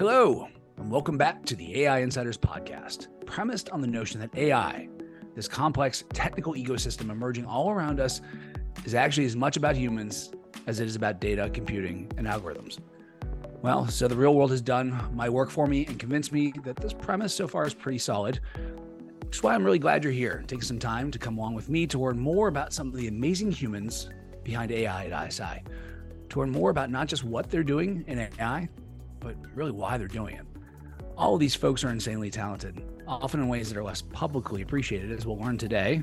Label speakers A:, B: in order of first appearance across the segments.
A: Hello, and welcome back to the AI Insiders Podcast, premised on the notion that AI, this complex technical ecosystem emerging all around us, is actually as much about humans as it is about data, computing, and algorithms. Well, so the real world has done my work for me and convinced me that this premise so far is pretty solid, which why I'm really glad you're here, taking some time to come along with me to learn more about some of the amazing humans behind AI at ISI, to learn more about not just what they're doing in AI, but really why they're doing it. All of these folks are insanely talented, often in ways that are less publicly appreciated, as we'll learn today,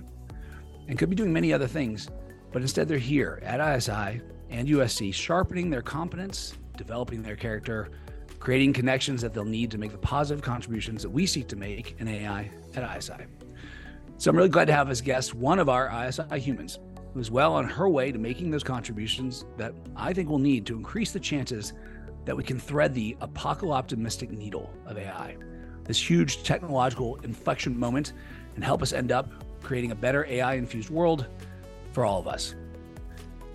A: and could be doing many other things, but instead they're here at ISI and USC, sharpening their competence, developing their character, creating connections that they'll need to make the positive contributions that we seek to make in AI at ISI. So I'm really glad to have as guest one of our ISI humans who's well on her way to making those contributions that I think we'll need to increase the chances that we can thread the apocalyptic needle of AI, this huge technological inflection moment, and help us end up creating a better AI infused world for all of us.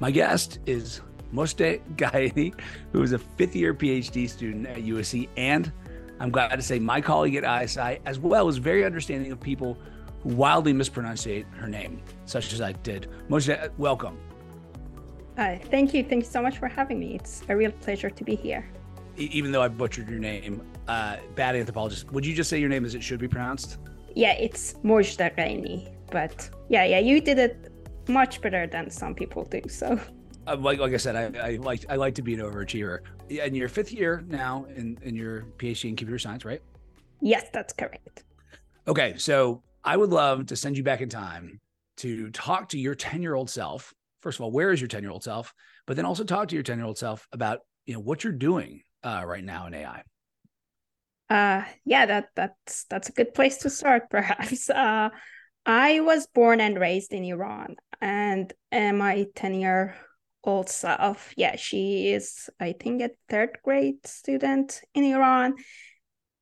A: My guest is Moshe Gayeni, who is a fifth year PhD student at USC, and I'm glad to say my colleague at ISI, as well as very understanding of people who wildly mispronounce her name, such as I did. Moshe, welcome.
B: Uh, thank you. Thank you so much for having me. It's a real pleasure to be here.
A: Even though I butchered your name, uh, bad anthropologist, would you just say your name as it should be pronounced?
B: Yeah, it's Mozhdeh Gheini. But yeah, yeah, you did it much better than some people do. So,
A: uh, like, like I said, I, I like I like to be an overachiever. And you're fifth year now in, in your PhD in computer science, right?
B: Yes, that's correct.
A: Okay, so I would love to send you back in time to talk to your 10 year old self first of all, where is your 10 year old self? But then also talk to your 10 year old self about, you know, what you're doing uh, right now in AI.
B: Uh, yeah, that that's that's a good place to start, perhaps. Uh, I was born and raised in Iran, and uh, my 10 year old self, yeah, she is, I think, a third grade student in Iran.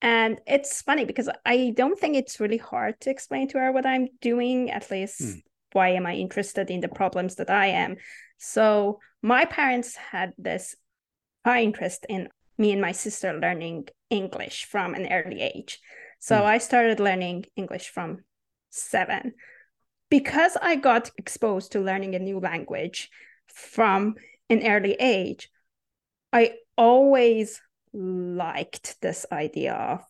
B: And it's funny because I don't think it's really hard to explain to her what I'm doing, at least mm why am I interested in the problems that I am? So my parents had this high interest in me and my sister learning English from an early age. So mm. I started learning English from seven. Because I got exposed to learning a new language from an early age, I always liked this idea of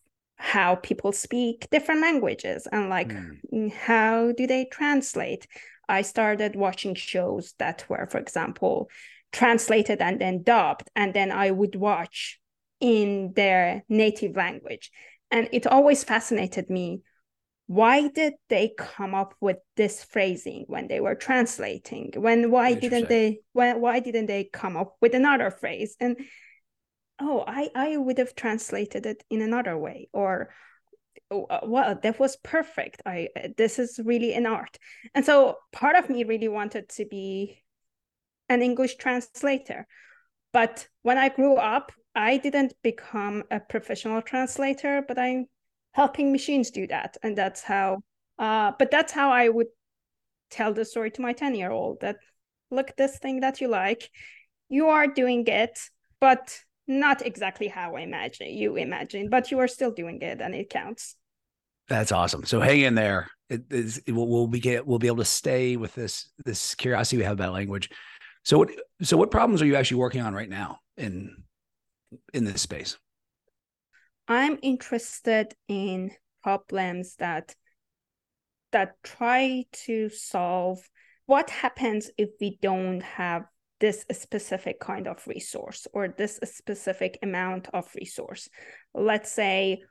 B: how people speak different languages and like mm. how do they translate. I started watching shows that were for example translated and then dubbed and then i would watch in their native language. And it always fascinated me why did they come up with this phrasing when they were translating? When why didn't they when, why didn't they come up with another phrase? And oh i i would have translated it in another way or oh, uh, well that was perfect. I this is really an art. And so part of me really wanted to be an english translator. But when i grew up i didn't become a professional translator but i'm helping machines do that. And that's how uh, but that's how i would tell the story to my 10 year old that look this thing that you like you are doing it but not exactly how I imagine you imagine, but you are still doing it and it counts.
A: That's awesome. So hang in there. It it will, we'll be we'll be able to stay with this this curiosity we have about language. So what so what problems are you actually working on right now in in this space?
B: I'm interested in problems that that try to solve what happens if we don't have this specific kind of resource or this specific amount of resource. Let's say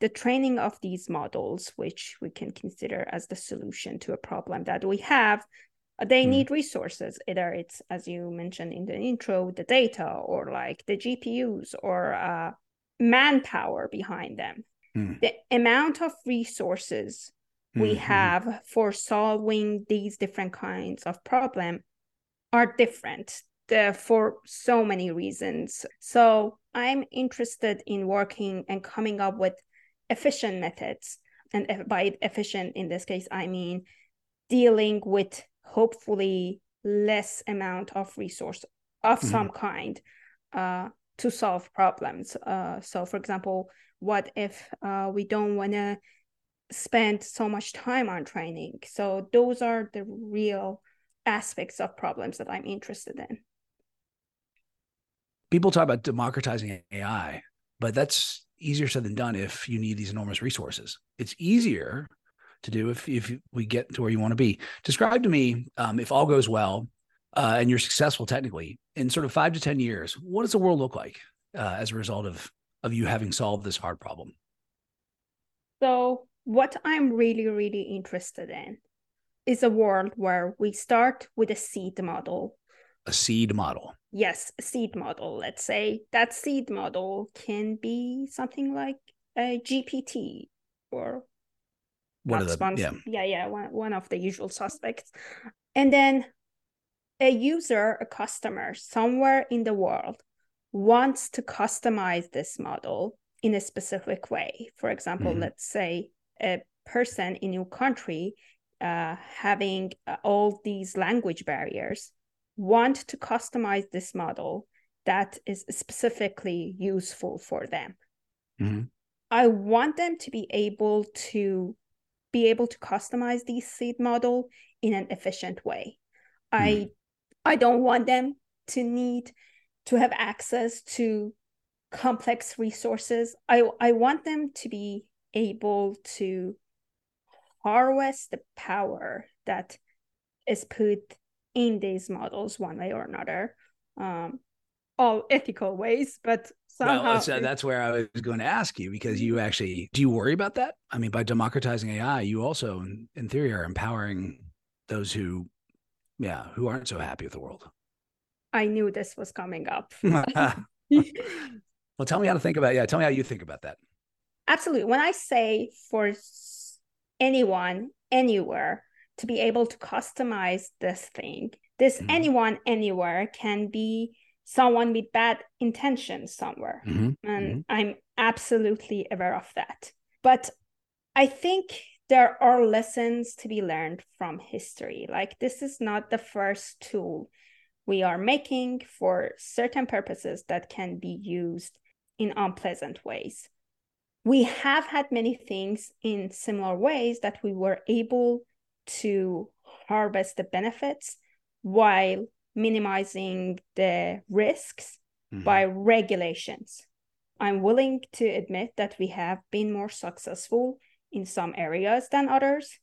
B: the training of these models, which we can consider as the solution to a problem that we have, they mm. need resources. Either it's, as you mentioned in the intro, the data or like the GPUs or uh, manpower behind them. Mm. The amount of resources we mm-hmm. have for solving these different kinds of problem are different uh, for so many reasons. So I'm interested in working and coming up with efficient methods. And by efficient in this case, I mean dealing with hopefully less amount of resource of mm-hmm. some kind uh, to solve problems. Uh, so, for example, what if uh, we don't want to spend so much time on training? So, those are the real aspects of problems that I'm interested in.
A: People talk about democratizing AI, but that's easier said than done if you need these enormous resources. It's easier to do if, if we get to where you want to be. Describe to me, um, if all goes well uh, and you're successful technically, in sort of five to 10 years, what does the world look like uh, as a result of, of you having solved this hard problem?
B: So, what I'm really, really interested in is a world where we start with a seed model.
A: A seed model.
B: Yes, a seed model. Let's say that seed model can be something like a GPT or
A: one of the, yeah.
B: yeah, yeah, one, one of the usual suspects. And then a user, a customer somewhere in the world wants to customize this model in a specific way. For example, mm-hmm. let's say a person in your country uh, having uh, all these language barriers want to customize this model that is specifically useful for them. Mm-hmm. I want them to be able to be able to customize the seed model in an efficient way. Mm. I I don't want them to need to have access to complex resources. I I want them to be able to harvest the power that is put in these models one way or another. Um, all ethical ways, but somehow
A: well, that's where I was going to ask you because you actually do you worry about that? I mean, by democratizing AI, you also, in, in theory, are empowering those who, yeah, who aren't so happy with the world.
B: I knew this was coming up.
A: well, tell me how to think about. Yeah, tell me how you think about that.
B: Absolutely. When I say for anyone anywhere to be able to customize this thing, this mm-hmm. anyone anywhere can be someone with bad intentions somewhere. Mm-hmm. And mm-hmm. I'm absolutely aware of that. But I think there are lessons to be learned from history. Like, this is not the first tool we are making for certain purposes that can be used in unpleasant ways. We have had many things in similar ways that we were able to harvest the benefits while minimizing the risks mm-hmm. by regulations. I'm willing to admit that we have been more successful in some areas than others,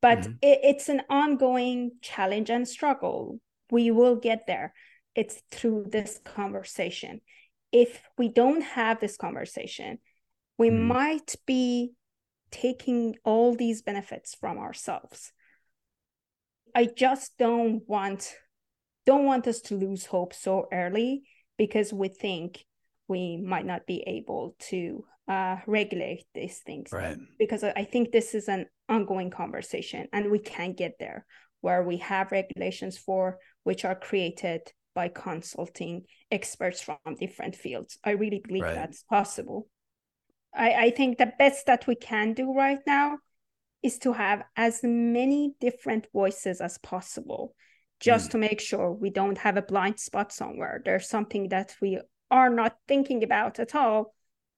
B: but mm-hmm. it, it's an ongoing challenge and struggle. We will get there. It's through this conversation. If we don't have this conversation, we mm-hmm. might be taking all these benefits from ourselves. I just don't want don't want us to lose hope so early because we think we might not be able to uh, regulate these things.
A: Right.
B: Because I think this is an ongoing conversation and we can get there where we have regulations for which are created by consulting experts from different fields. I really believe right. that's possible. I, I think the best that we can do right now is to have as many different voices as possible just mm. to make sure we don't have a blind spot somewhere. There's something that we are not thinking about at all.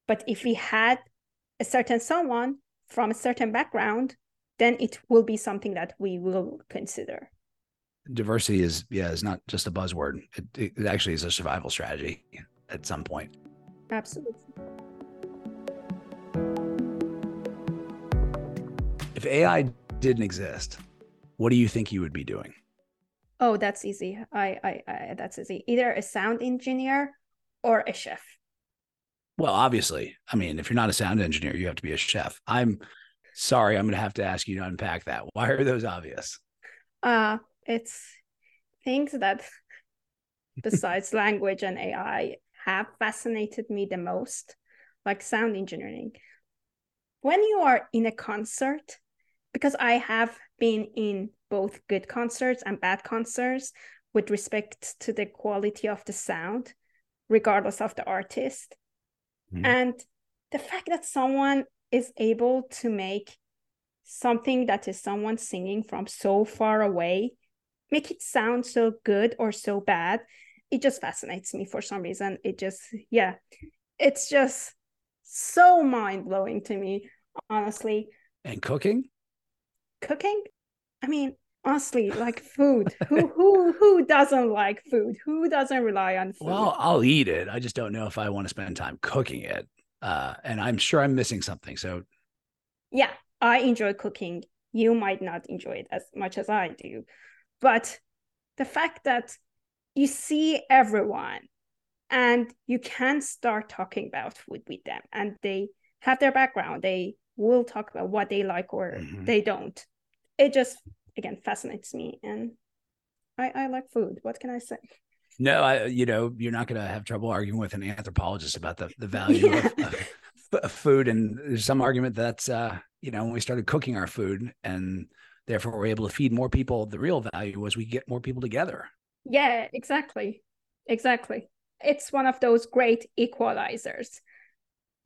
B: But if we had a certain someone from a certain background, then it will be something that we will consider.
A: Diversity is, yeah, is not just a buzzword. It, it actually is a survival strategy at some point.
B: Absolutely.
A: If AI didn't exist, what do you think you would be doing?
B: Oh, that's easy. I, I, I, that's easy. Either a sound engineer or a chef.
A: Well, obviously, I mean, if you're not a sound engineer, you have to be a chef. I'm sorry, I'm going to have to ask you to unpack that. Why are those obvious?
B: Uh, it's things that, besides language and AI, have fascinated me the most, like sound engineering. When you are in a concert, because I have been in both good concerts and bad concerts with respect to the quality of the sound, regardless of the artist. Mm. And the fact that someone is able to make something that is someone singing from so far away make it sound so good or so bad it just fascinates me for some reason. It just, yeah, it's just so mind blowing to me, honestly.
A: And cooking?
B: Cooking? I mean, honestly, like food. who who who doesn't like food? Who doesn't rely on food?
A: Well, I'll eat it. I just don't know if I want to spend time cooking it. Uh, and I'm sure I'm missing something. So,
B: yeah, I enjoy cooking. You might not enjoy it as much as I do, but the fact that you see everyone and you can start talking about food with them and they have their background they will talk about what they like or mm-hmm. they don't it just again fascinates me and i i like food. What can i say?
A: No i you know you're not going to have trouble arguing with an anthropologist about the the value yeah. of, of, of, food and there's some argument that's uh you know when we started cooking our food and therefore we're able to feed more people the real value was we get more people together.
B: Yeah exactly. Exactly. It's one of those great equalizers.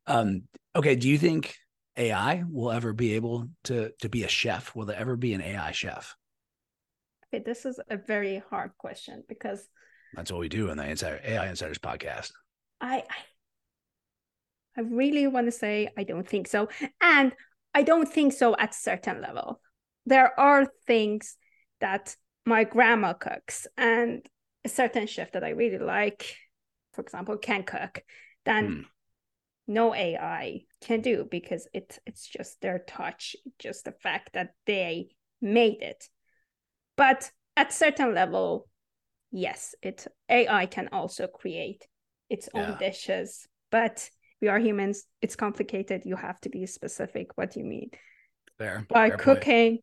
A: Um okay do you think ai will ever be able to to be a chef? Will there ever be an ai chef?
B: Okay this is a very hard question because
A: that's what we do in the insider ai insiders podcast.
B: I i, I really want to say i don't think so and i don't think so at certain level. There are things that my grandma cooks and a certain chef that I really like, for example, can cook, then mm. No AI can do because it it's just their touch, just the fact that they made it. But at certain level, yes, it AI can also create its own yeah. dishes, but we are humans. It's complicated. You have to be specific what you mean.
A: Fair.
B: By
A: Fair
B: cooking,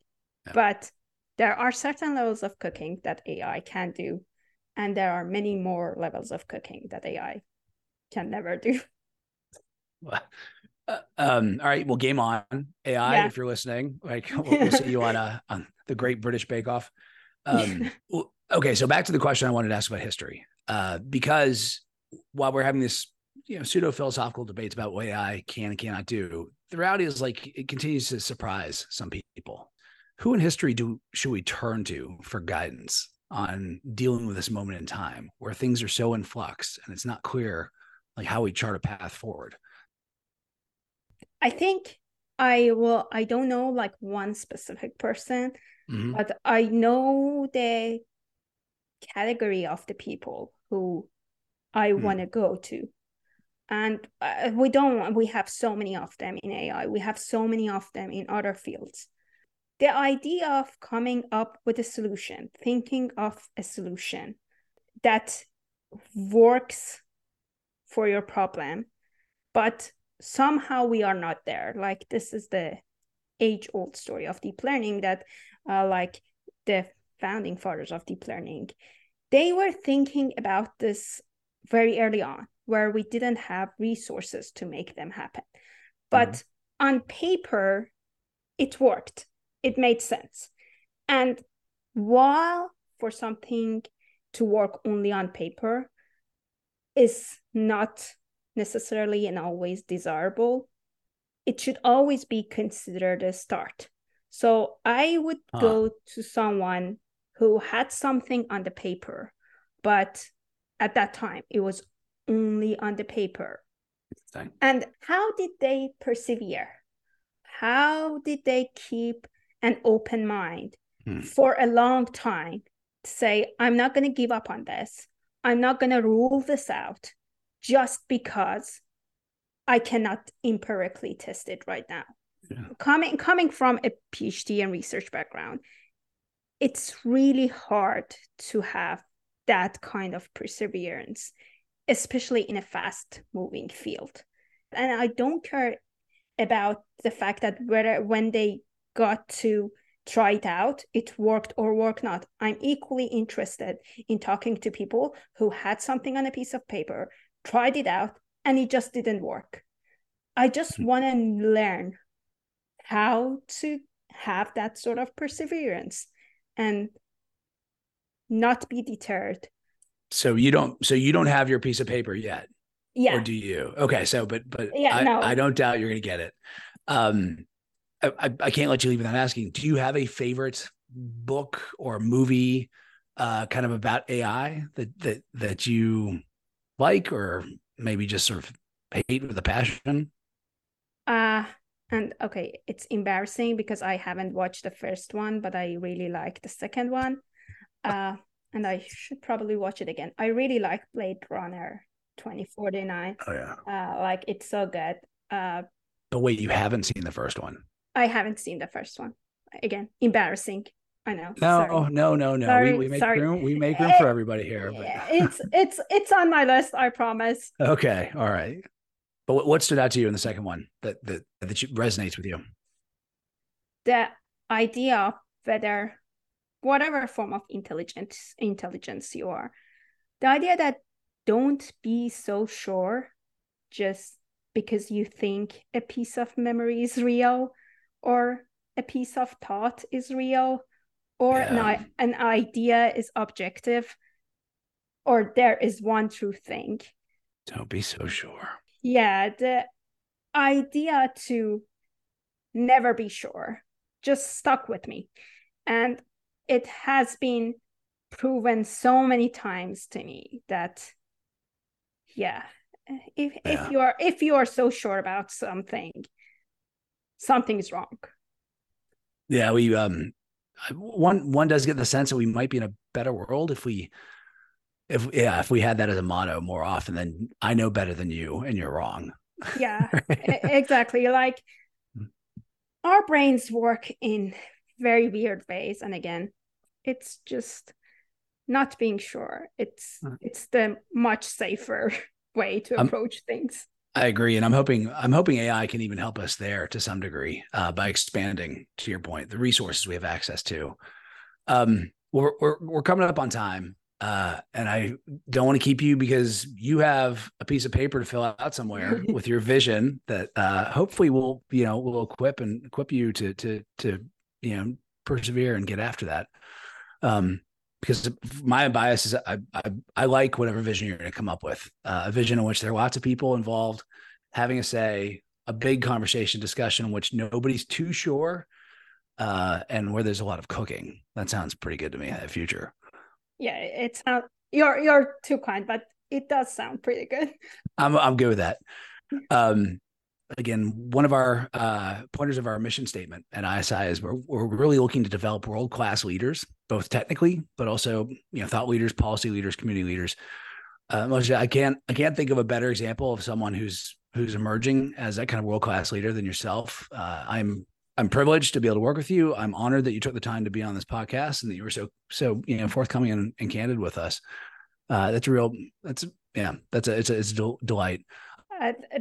B: yeah. but there are certain levels of cooking that AI can do, and there are many more levels of cooking that AI can never do.
A: Uh, um, all right, well, game on AI. Yeah. If you're listening, like we'll, we'll see you on uh, on the Great British Bake Off. Um, okay, so back to the question I wanted to ask about history, uh, because while we're having this you know pseudo philosophical debates about what AI can and cannot do, the reality is like it continues to surprise some people who in history do should we turn to for guidance on dealing with this moment in time where things are so in flux and it's not clear like how we chart a path forward
B: i think i will i don't know like one specific person mm-hmm. but i know the category of the people who i mm. want to go to and uh, we don't we have so many of them in ai we have so many of them in other fields the idea of coming up with a solution, thinking of a solution that works for your problem, but somehow we are not there. Like this is the age old story of deep learning that, uh, like the founding fathers of deep learning, they were thinking about this very early on, where we didn't have resources to make them happen. But mm on paper, it worked it made sense. And while for something to work only on paper is not necessarily and always desirable, it should always be considered a start. So I would huh. go to someone who had something on the paper, but at that time it was only on the paper. And how did they persevere? How did they keep an open mind hmm. for a long time to say, I'm not going to give up on this. I'm not going to rule this out just because I cannot empirically test it right now. Yeah. Coming coming from a PhD and research background, it's really hard to have that kind of perseverance, especially in a fast moving field. And I don't care about the fact that whether when they got to try it out, it worked or worked not. I'm equally interested in talking to people who had something on a piece of paper, tried it out, and it just didn't work. I just mm-hmm. want to learn how to have that sort of perseverance and not be deterred.
A: So you don't so you don't have your piece of paper yet.
B: Yeah.
A: Or do you? Okay, so but but yeah, I, no. I don't doubt you're gonna get it. Um I, I can't let you leave without asking. Do you have a favorite book or movie uh, kind of about AI that that that you like, or maybe just sort of hate with a passion?
B: Uh and okay, it's embarrassing because I haven't watched the first one, but I really like the second one. Uh, and I should probably watch it again. I really like Blade Runner 2049.
A: Oh yeah.
B: Uh, like it's so good. Uh,
A: but wait, you haven't seen the first one?
B: I haven't seen the first one. Again, embarrassing. I know.
A: No, Sorry. Oh, no, no, no. Sorry, we, we make Sorry. room. We make room for eh, everybody here.
B: But... it's it's it's on my list. I promise.
A: Okay. All right. But what stood out to you in the second one that that that resonates with you?
B: The idea of whether whatever form of intelligence intelligence you are, the idea that don't be so sure just because you think a piece of memory is real or a piece of thought is real or yeah. an, an idea is objective or there is one true thing.
A: Don't be so sure.
B: Yeah, the idea to never be sure just stuck with me. And it has been proven so many times to me that yeah, if yeah. if you are if you are so sure about something, something is wrong.
A: Yeah, we um one one does get the sense that we might be in a better world if we if yeah if we had that as a motto more often than i know better than you and you're wrong.
B: Yeah exactly. Like our brains work in very weird ways and again it's just not being sure. It's hmm. it's the much safer way to approach things
A: i agree and i'm hoping i'm hoping ai can even help us there to some degree uh, by expanding to your point the resources we have access to um we're, we're, we're coming up on time uh, and I don't want to keep you because you have a piece of paper to fill out somewhere with your vision that uh, hopefully will you know will equip and equip you to to to you know persevere and get after that. Um, because my bias is I, I, I like whatever vision you're going to come up with, uh, a vision in which there are lots of people involved, having a say, a big conversation discussion in which nobody's too sure, uh, and where there's a lot of cooking. That sounds pretty good to me. That future
B: yeah, it's not you're you're too kind, but it does sound pretty good.
A: I'm I'm good with that. Um, again, one of our uh, pointers of our mission statement at ISI is we're we're really looking to develop world class leaders, both technically, but also you know thought leaders, policy leaders, community leaders. Uh, Moshe, I can't I can't think of a better example of someone who's who's emerging as that kind of world class leader than yourself. Uh, I'm I'm privileged to be able to work with you. I'm honored that you took the time to be on this podcast and that you were so so you know forthcoming and, and candid with us. Uh, that's a real that's yeah that's a it's a it's a del- delight.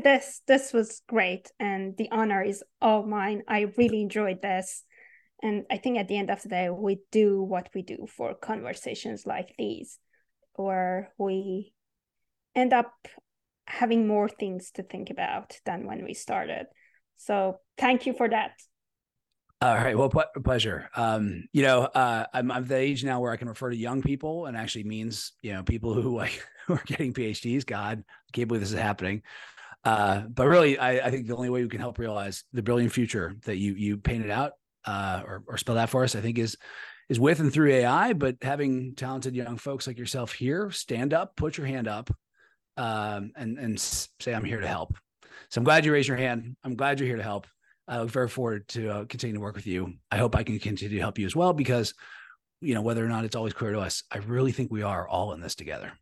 B: This this was great and the honor is all mine. I really enjoyed this, and I think at the end of the day we do what we do for conversations like these, where we end up having more things to think about than when we started. So thank you for that.
A: All right. Well, pleasure. Um, you know, uh, I'm, I'm the age now where I can refer to young people and actually means, you know, people who like who are getting PhDs. God, I can't believe this is happening. Uh, but really, I, I, think the only way we can help realize the brilliant future that you you painted out uh, or, or out for us, I think is is with and through AI. But having talented young folks like yourself here, stand up, put your hand up, um, and and say, "I'm here to help." So I'm glad you raised your hand. I'm glad you're here to help. I look very forward to uh, continue to work with you. I hope I can continue to help you as well because, you know, whether or not it's always clear to us, I really think we are all in this together.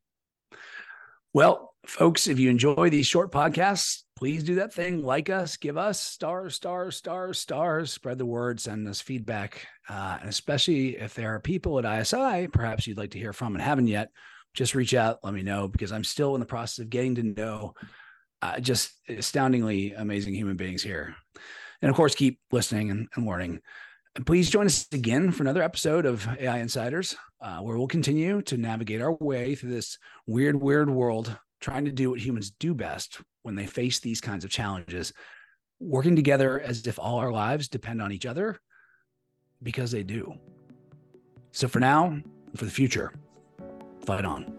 A: Well, folks, if you enjoy these short podcasts, please do that thing. Like us, give us stars, stars, stars, stars, spread the word, send us feedback. Uh, and especially if there are people at ISI, perhaps you'd like to hear from and haven't yet, just reach out, let me know, because I'm still in the process of getting to know uh, just astoundingly amazing human beings here. And of course, keep listening and, and learning. And please join us again for another episode of AI Insiders, uh, where we'll continue to navigate our way through this weird, weird world, trying to do what humans do best when they face these kinds of challenges, working together as if all our lives depend on each other because they do. So for now, for the future, fight on.